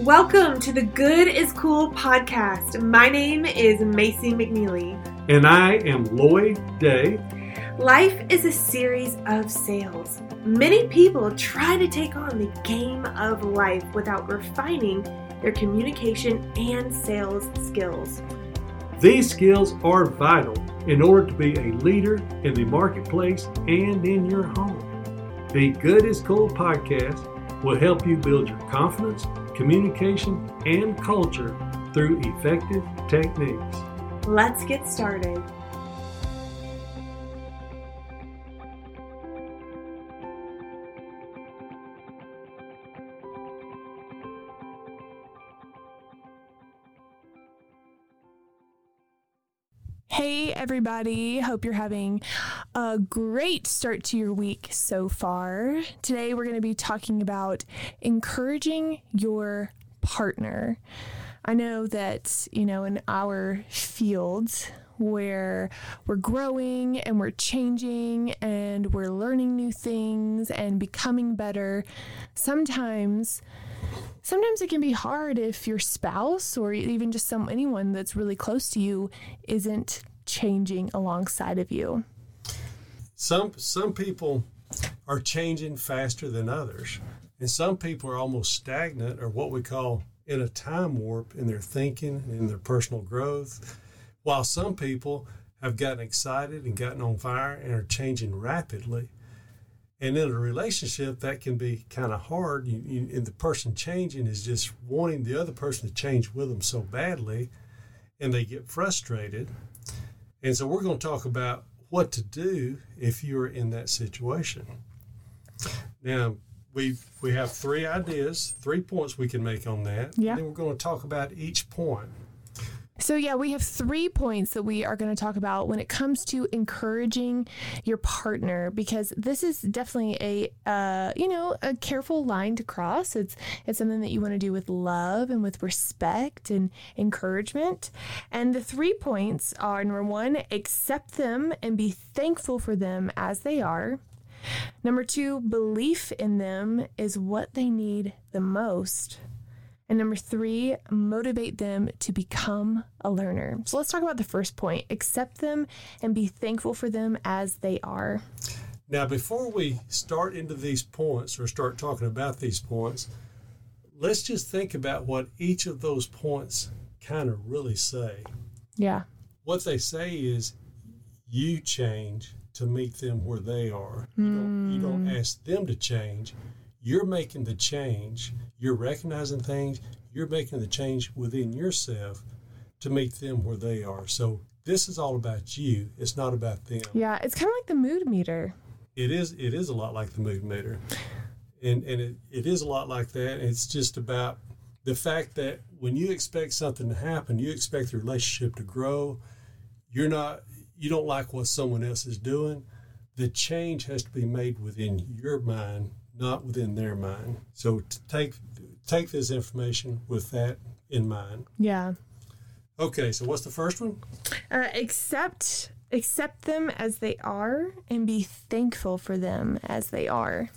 Welcome to the Good is Cool podcast. My name is Macy McNeely. And I am Lloyd Day. Life is a series of sales. Many people try to take on the game of life without refining their communication and sales skills. These skills are vital in order to be a leader in the marketplace and in your home. The Good is Cool podcast will help you build your confidence, communication, and culture through effective techniques. Let's get started. Everybody. Hope you're having a great start to your week so far. Today, we're going to be talking about encouraging your partner. I know that, you know, in our fields, where we're growing and we're changing and we're learning new things and becoming better, sometimes sometimes it can be hard if your spouse or even just some anyone that's really close to you isn't changing alongside of you. Some some people are changing faster than others. And some people are almost stagnant or what we call in a time warp in their thinking and in their personal growth. While some people have gotten excited and gotten on fire and are changing rapidly. And in a relationship, that can be kind of hard. You, you, and the person changing is just wanting the other person to change with them so badly, and they get frustrated. And so, we're going to talk about what to do if you're in that situation. Now, we we have three ideas, three points we can make on that. Yeah. And then we're going to talk about each point. So, yeah, we have three points that we are going to talk about when it comes to encouraging your partner, because this is definitely a, uh, you know, a careful line to cross. It's it's something that you want to do with love and with respect and encouragement. And the three points are number one, accept them and be thankful for them as they are. Number two, belief in them is what they need the most. And number three, motivate them to become a learner. So let's talk about the first point accept them and be thankful for them as they are. Now, before we start into these points or start talking about these points, let's just think about what each of those points kind of really say. Yeah. What they say is you change to meet them where they are. You, don't, you don't mm. ask them to change. You're making the change. You're recognizing things. You're making the change within yourself to meet them where they are. So this is all about you. It's not about them. Yeah, it's kind of like the mood meter. It is. It is a lot like the mood meter, and and it, it is a lot like that. It's just about the fact that when you expect something to happen, you expect the relationship to grow. You're not. You don't like what someone else is doing. The change has to be made within your mind, not within their mind. So take take this information with that in mind. Yeah. Okay. So what's the first one? Uh, accept accept them as they are and be thankful for them as they are.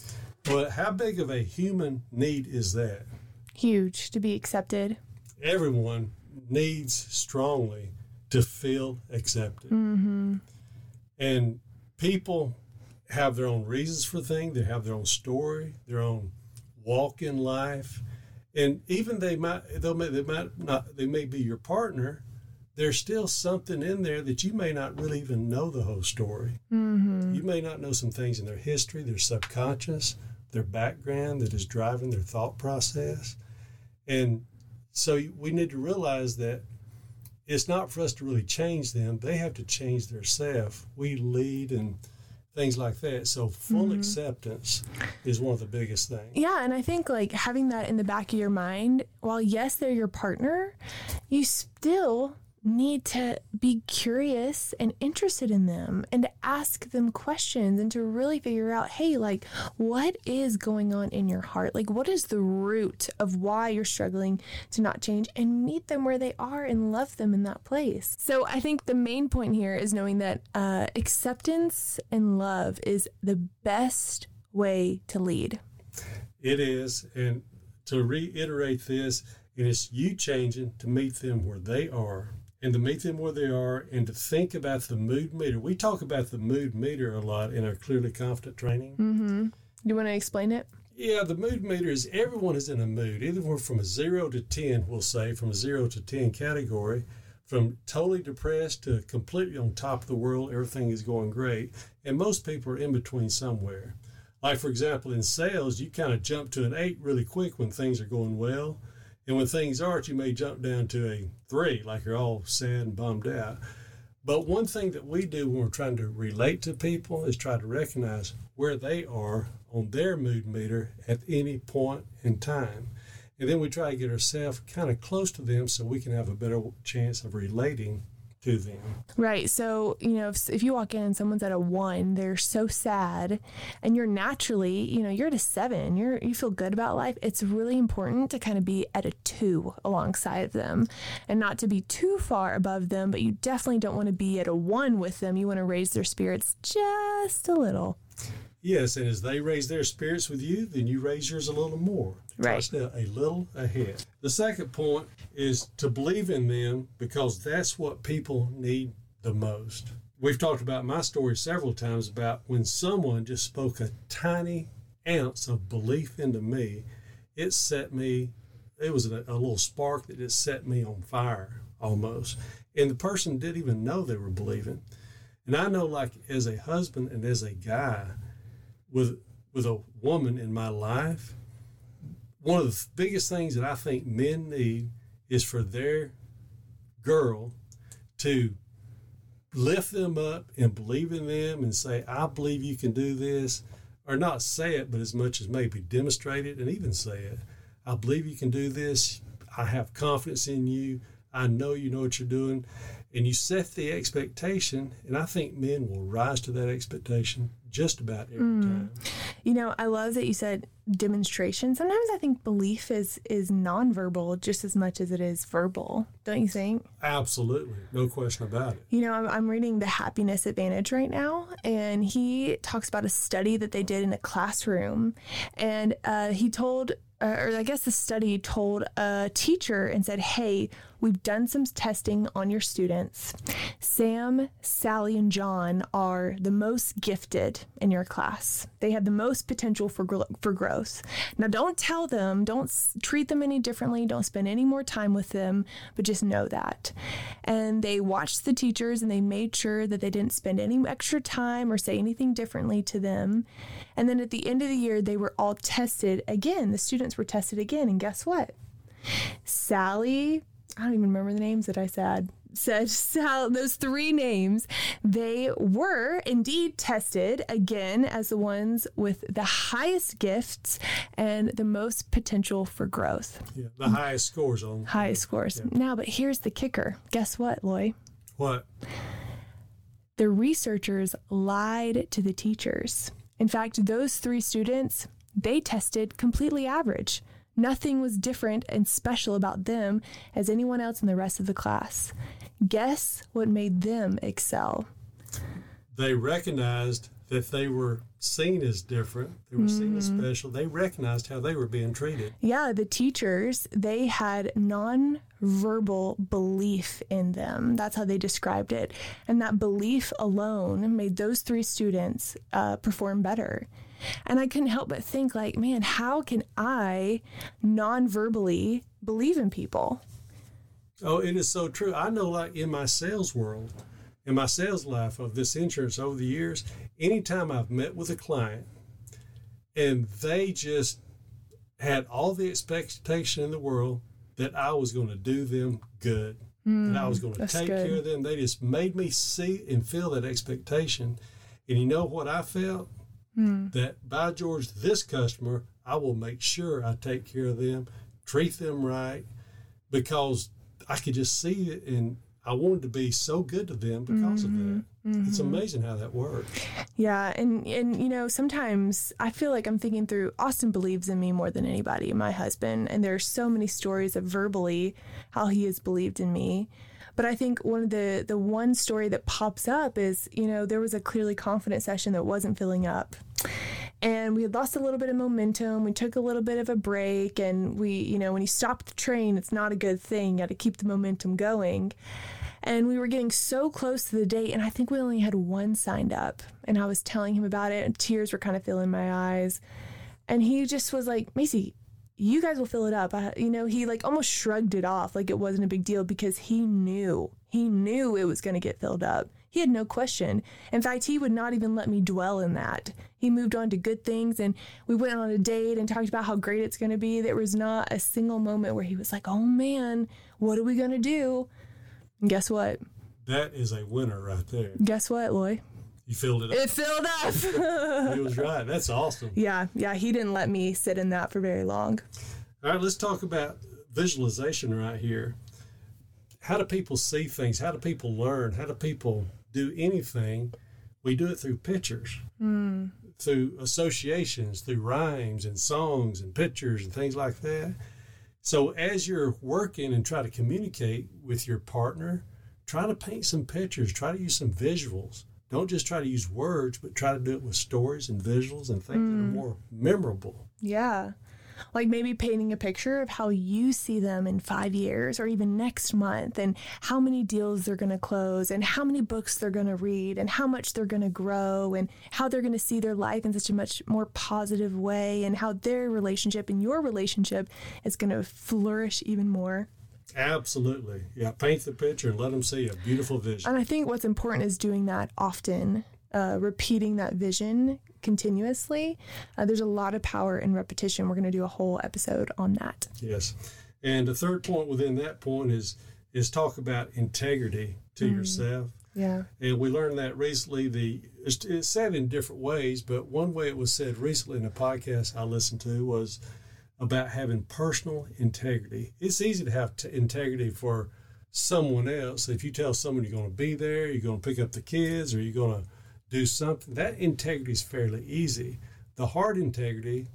Well, how big of a human need is that? Huge to be accepted. everyone needs strongly to feel accepted. Mm-hmm. And people have their own reasons for things, they have their own story, their own walk in life. And even they might they may, they might not they may be your partner, there's still something in there that you may not really even know the whole story. Mm-hmm. You may not know some things in their history, their subconscious, their background that is driving their thought process. And so we need to realize that it's not for us to really change them. They have to change their self. We lead and things like that. So full mm-hmm. acceptance is one of the biggest things. Yeah, and I think like having that in the back of your mind, while yes, they're your partner, you still need to be curious and interested in them and to ask them questions and to really figure out, hey, like, what is going on in your heart? Like, what is the root of why you're struggling to not change and meet them where they are and love them in that place? So, I think the main point here is knowing that uh, acceptance and love is the best way to lead. It is, and to reiterate this, and it's you changing to meet them where they are and to meet them where they are and to think about the mood meter. We talk about the mood meter a lot in our Clearly Confident training. Mm-hmm. You want to explain it? Yeah, the mood meter is everyone is in a mood, either we're from a zero to 10, we'll say, from a zero to 10 category, from totally depressed to completely on top of the world, everything is going great. And most people are in between somewhere. Like, for example, in sales, you kind of jump to an eight really quick when things are going well. And when things aren't, you may jump down to a three, like you're all sad and bummed out. But one thing that we do when we're trying to relate to people is try to recognize where they are on their mood meter at any point in time. And then we try to get ourselves kind of close to them so we can have a better chance of relating to them. Right. So, you know, if, if you walk in and someone's at a one, they're so sad, and you're naturally, you know, you're at a seven, you're you feel good about life. It's really important to kind of be at a two alongside of them, and not to be too far above them. But you definitely don't want to be at a one with them. You want to raise their spirits just a little. Yes, and as they raise their spirits with you, then you raise yours a little more. Right. A little ahead. The second point is to believe in them because that's what people need the most. We've talked about my story several times about when someone just spoke a tiny ounce of belief into me, it set me, it was a, a little spark that just set me on fire almost. And the person didn't even know they were believing. And I know, like, as a husband and as a guy, with with a woman in my life, one of the biggest things that I think men need is for their girl to lift them up and believe in them and say, I believe you can do this, or not say it, but as much as maybe demonstrate it and even say it. I believe you can do this. I have confidence in you. I know you know what you're doing. And you set the expectation, and I think men will rise to that expectation just about every mm. time. You know, I love that you said demonstration. Sometimes I think belief is is nonverbal just as much as it is verbal. Don't you think? Absolutely, no question about it. You know, I'm, I'm reading the Happiness Advantage right now, and he talks about a study that they did in a classroom, and uh, he told uh, or I guess the study told a teacher and said, Hey, we've done some testing on your students. Sam, Sally, and John are the most gifted in your class. They have the most potential for, gro- for growth. Now, don't tell them, don't s- treat them any differently, don't spend any more time with them, but just know that. And they watched the teachers and they made sure that they didn't spend any extra time or say anything differently to them. And then at the end of the year, they were all tested again. The students were tested again. And guess what? Sally, I don't even remember the names that I said. Said Sal, those three names, they were indeed tested again as the ones with the highest gifts and the most potential for growth. Yeah, the highest scores on. Highest scores. Yeah. Now, but here's the kicker. Guess what, Loy? What? The researchers lied to the teachers. In fact, those three students, they tested completely average. Nothing was different and special about them as anyone else in the rest of the class. Guess what made them excel? They recognized that they were seen as different, they were mm-hmm. seen as mm-hmm. special. They recognized how they were being treated. Yeah, the teachers, they had non-verbal belief in them. That's how they described it. And that belief alone made those three students uh, perform better. And I couldn't help but think, like, man, how can I non-verbally believe in people? Oh, it is so true. I know, like in my sales world, in my sales life of this insurance over the years, anytime I've met with a client and they just had all the expectation in the world that I was going to do them good, mm, that I was going to take good. care of them, they just made me see and feel that expectation. And you know what I felt? Mm. That by George, this customer, I will make sure I take care of them, treat them right, because I could just see it and I wanted to be so good to them because mm-hmm. of that. Mm-hmm. It's amazing how that works. Yeah, and and you know, sometimes I feel like I'm thinking through Austin believes in me more than anybody, my husband, and there are so many stories of verbally how he has believed in me. But I think one of the the one story that pops up is, you know, there was a clearly confident session that wasn't filling up. and we had lost a little bit of momentum. We took a little bit of a break, and we, you know, when you stop the train, it's not a good thing. You got to keep the momentum going. And we were getting so close to the date, and I think we only had one signed up. And I was telling him about it, and tears were kind of filling my eyes. And he just was like, Macy, you guys will fill it up. I, you know, he like almost shrugged it off like it wasn't a big deal because he knew, he knew it was going to get filled up. He had no question. In fact, he would not even let me dwell in that. He moved on to good things and we went on a date and talked about how great it's going to be. There was not a single moment where he was like, oh man, what are we going to do? And guess what? That is a winner right there. Guess what, Loy? You filled it up. It filled up. he was right. That's awesome. Yeah, yeah. He didn't let me sit in that for very long. All right, let's talk about visualization right here. How do people see things? How do people learn? How do people do anything? We do it through pictures, mm. through associations, through rhymes and songs and pictures and things like that. So as you're working and try to communicate with your partner, try to paint some pictures, try to use some visuals. Don't just try to use words, but try to do it with stories and visuals and things mm. that are more memorable. Yeah like maybe painting a picture of how you see them in five years or even next month and how many deals they're going to close and how many books they're going to read and how much they're going to grow and how they're going to see their life in such a much more positive way and how their relationship and your relationship is going to flourish even more. Absolutely. Yeah. Paint the picture and let them see a beautiful vision. And I think what's important is doing that often, uh, repeating that vision continuously. Uh, there's a lot of power in repetition. We're going to do a whole episode on that. Yes. And the third point within that point is is talk about integrity to mm. yourself. Yeah. And we learned that recently. The it's, it's, said in different ways, but one way it was said recently in a podcast I listened to was about having personal integrity. It's easy to have t- integrity for someone else. If you tell someone you're going to be there, you're going to pick up the kids, or you're going to do something. That integrity is fairly easy. The hard integrity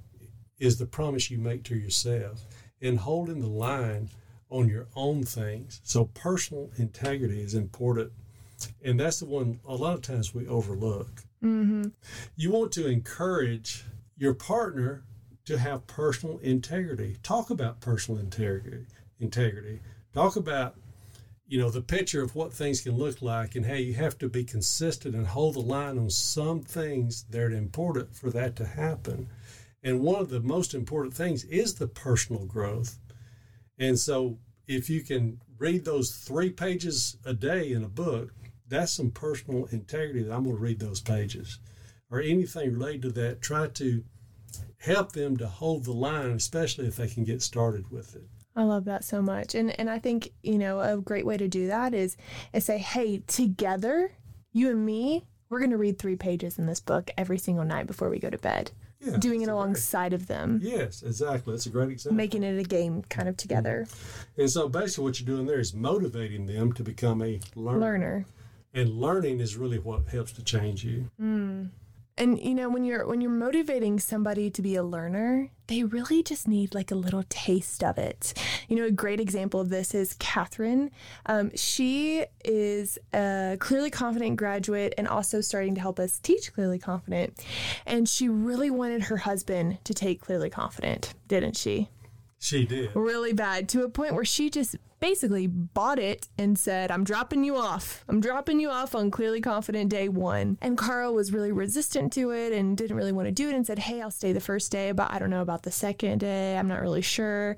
is the promise you make to yourself and holding the line on your own things. So personal integrity is important. And that's the one a lot of times we overlook. Mm-hmm. You want to encourage your partner to have personal integrity. Talk about personal integrity. Integrity. Talk about you know the picture of what things can look like and how you have to be consistent and hold the line on some things that are important for that to happen and one of the most important things is the personal growth and so if you can read those three pages a day in a book that's some personal integrity that i'm going to read those pages or anything related to that try to help them to hold the line especially if they can get started with it I love that so much. And and I think, you know, a great way to do that is is say, "Hey, together, you and me, we're going to read 3 pages in this book every single night before we go to bed." Yeah, doing it alongside great, of them. Yes, exactly. That's a great example. Making it a game kind of together. Mm-hmm. And so basically what you're doing there is motivating them to become a learner. learner. And learning is really what helps to change you. Mm and you know when you're when you're motivating somebody to be a learner they really just need like a little taste of it. You know a great example of this is catherine. Um, she is a clearly confident graduate and also starting to help us teach clearly confident. And she really wanted her husband to take clearly confident didn't she she did. Really bad to a point where she just basically bought it and said, I'm dropping you off. I'm dropping you off on Clearly Confident day one. And Carl was really resistant to it and didn't really want to do it and said, Hey, I'll stay the first day, but I don't know about the second day. I'm not really sure.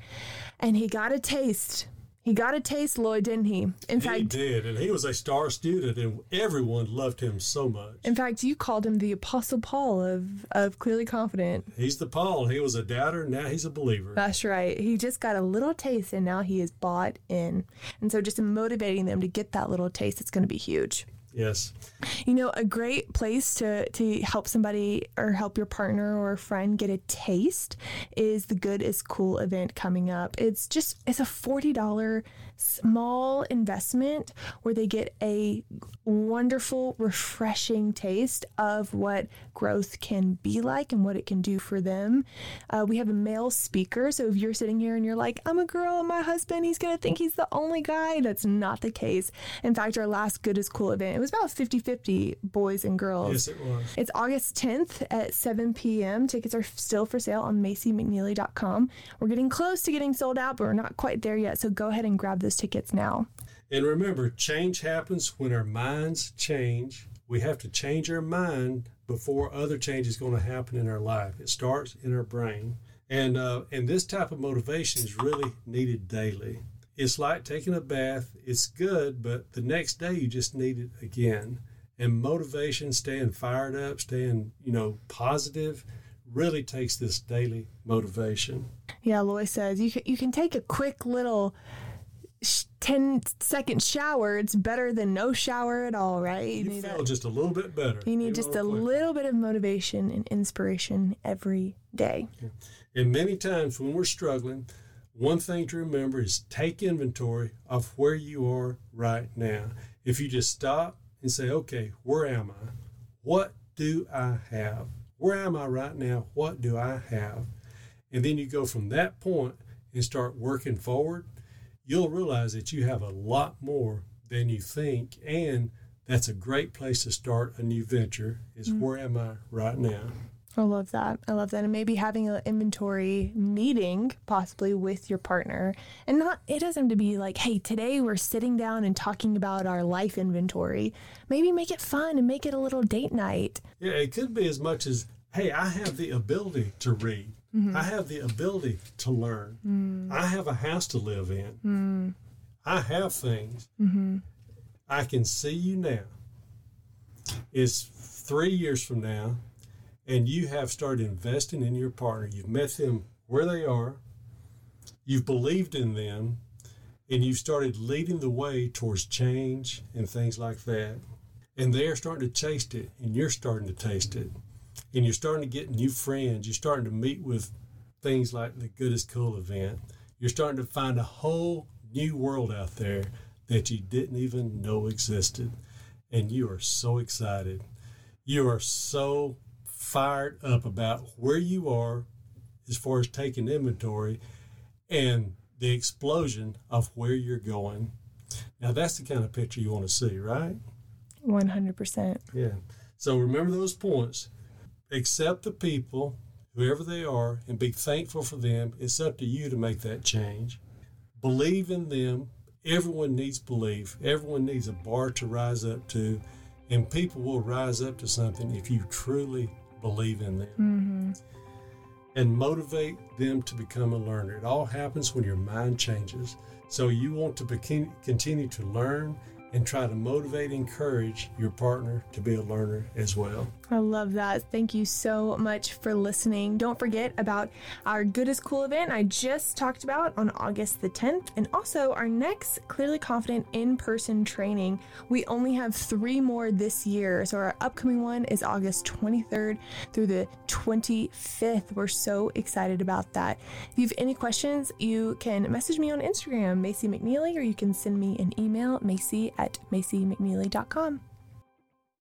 And he got a taste he got a taste, Lloyd, didn't he? In he fact, he did, and he was a star student, and everyone loved him so much. In fact, you called him the Apostle Paul of of clearly confident. He's the Paul. He was a doubter, now he's a believer. That's right. He just got a little taste, and now he is bought in. And so, just motivating them to get that little taste, it's going to be huge. Yes. You know, a great place to, to help somebody or help your partner or friend get a taste is the Good is Cool event coming up. It's just, it's a $40 small investment where they get a wonderful, refreshing taste of what growth can be like and what it can do for them. Uh, we have a male speaker. So if you're sitting here and you're like, I'm a girl and my husband, he's going to think he's the only guy, that's not the case. In fact, our last Good is Cool event, it was about 50 50 boys and girls. Yes, it was. It's August 10th at 7 p.m. Tickets are still for sale on MacyMcNeely.com. We're getting close to getting sold out, but we're not quite there yet. So go ahead and grab those tickets now. And remember, change happens when our minds change. We have to change our mind before other change is going to happen in our life. It starts in our brain. And, uh, and this type of motivation is really needed daily. It's like taking a bath. It's good, but the next day you just need it again. And motivation, staying fired up, staying, you know, positive, really takes this daily motivation. Yeah, Loy says you can, you can take a quick little 10 second shower. It's better than no shower at all, right? You, you feel just a little bit better. You need just a little bit of motivation and inspiration every day. And many times when we're struggling, one thing to remember is take inventory of where you are right now. If you just stop and say, okay, where am I? What do I have? Where am I right now? What do I have? And then you go from that point and start working forward, you'll realize that you have a lot more than you think. And that's a great place to start a new venture is mm-hmm. where am I right now? I love that. I love that. And maybe having an inventory meeting possibly with your partner. And not, it doesn't have to be like, hey, today we're sitting down and talking about our life inventory. Maybe make it fun and make it a little date night. Yeah, it could be as much as, hey, I have the ability to read. Mm-hmm. I have the ability to learn. Mm. I have a house to live in. Mm. I have things. Mm-hmm. I can see you now. It's three years from now and you have started investing in your partner, you've met them where they are, you've believed in them, and you've started leading the way towards change and things like that. And they're starting to taste it, and you're starting to taste it. And you're starting to get new friends. You're starting to meet with things like the Good is Cool event. You're starting to find a whole new world out there that you didn't even know existed. And you are so excited. You are so fired up about where you are as far as taking inventory and the explosion of where you're going. Now, that's the kind of picture you want to see, right? 100%. Yeah. So remember those points. Accept the people, whoever they are, and be thankful for them. It's up to you to make that change. Believe in them. Everyone needs belief, everyone needs a bar to rise up to, and people will rise up to something if you truly believe in them. Mm-hmm. And motivate them to become a learner. It all happens when your mind changes. So you want to continue to learn and try to motivate, encourage your partner to be a learner as well. I love that. Thank you so much for listening. Don't forget about our Good is Cool event I just talked about on August the 10th, and also our next Clearly Confident in person training. We only have three more this year, so our upcoming one is August 23rd through the 25th. We're so excited about that. If you have any questions, you can message me on Instagram, Macy McNeely, or you can send me an email, Macy at macymcneely.com.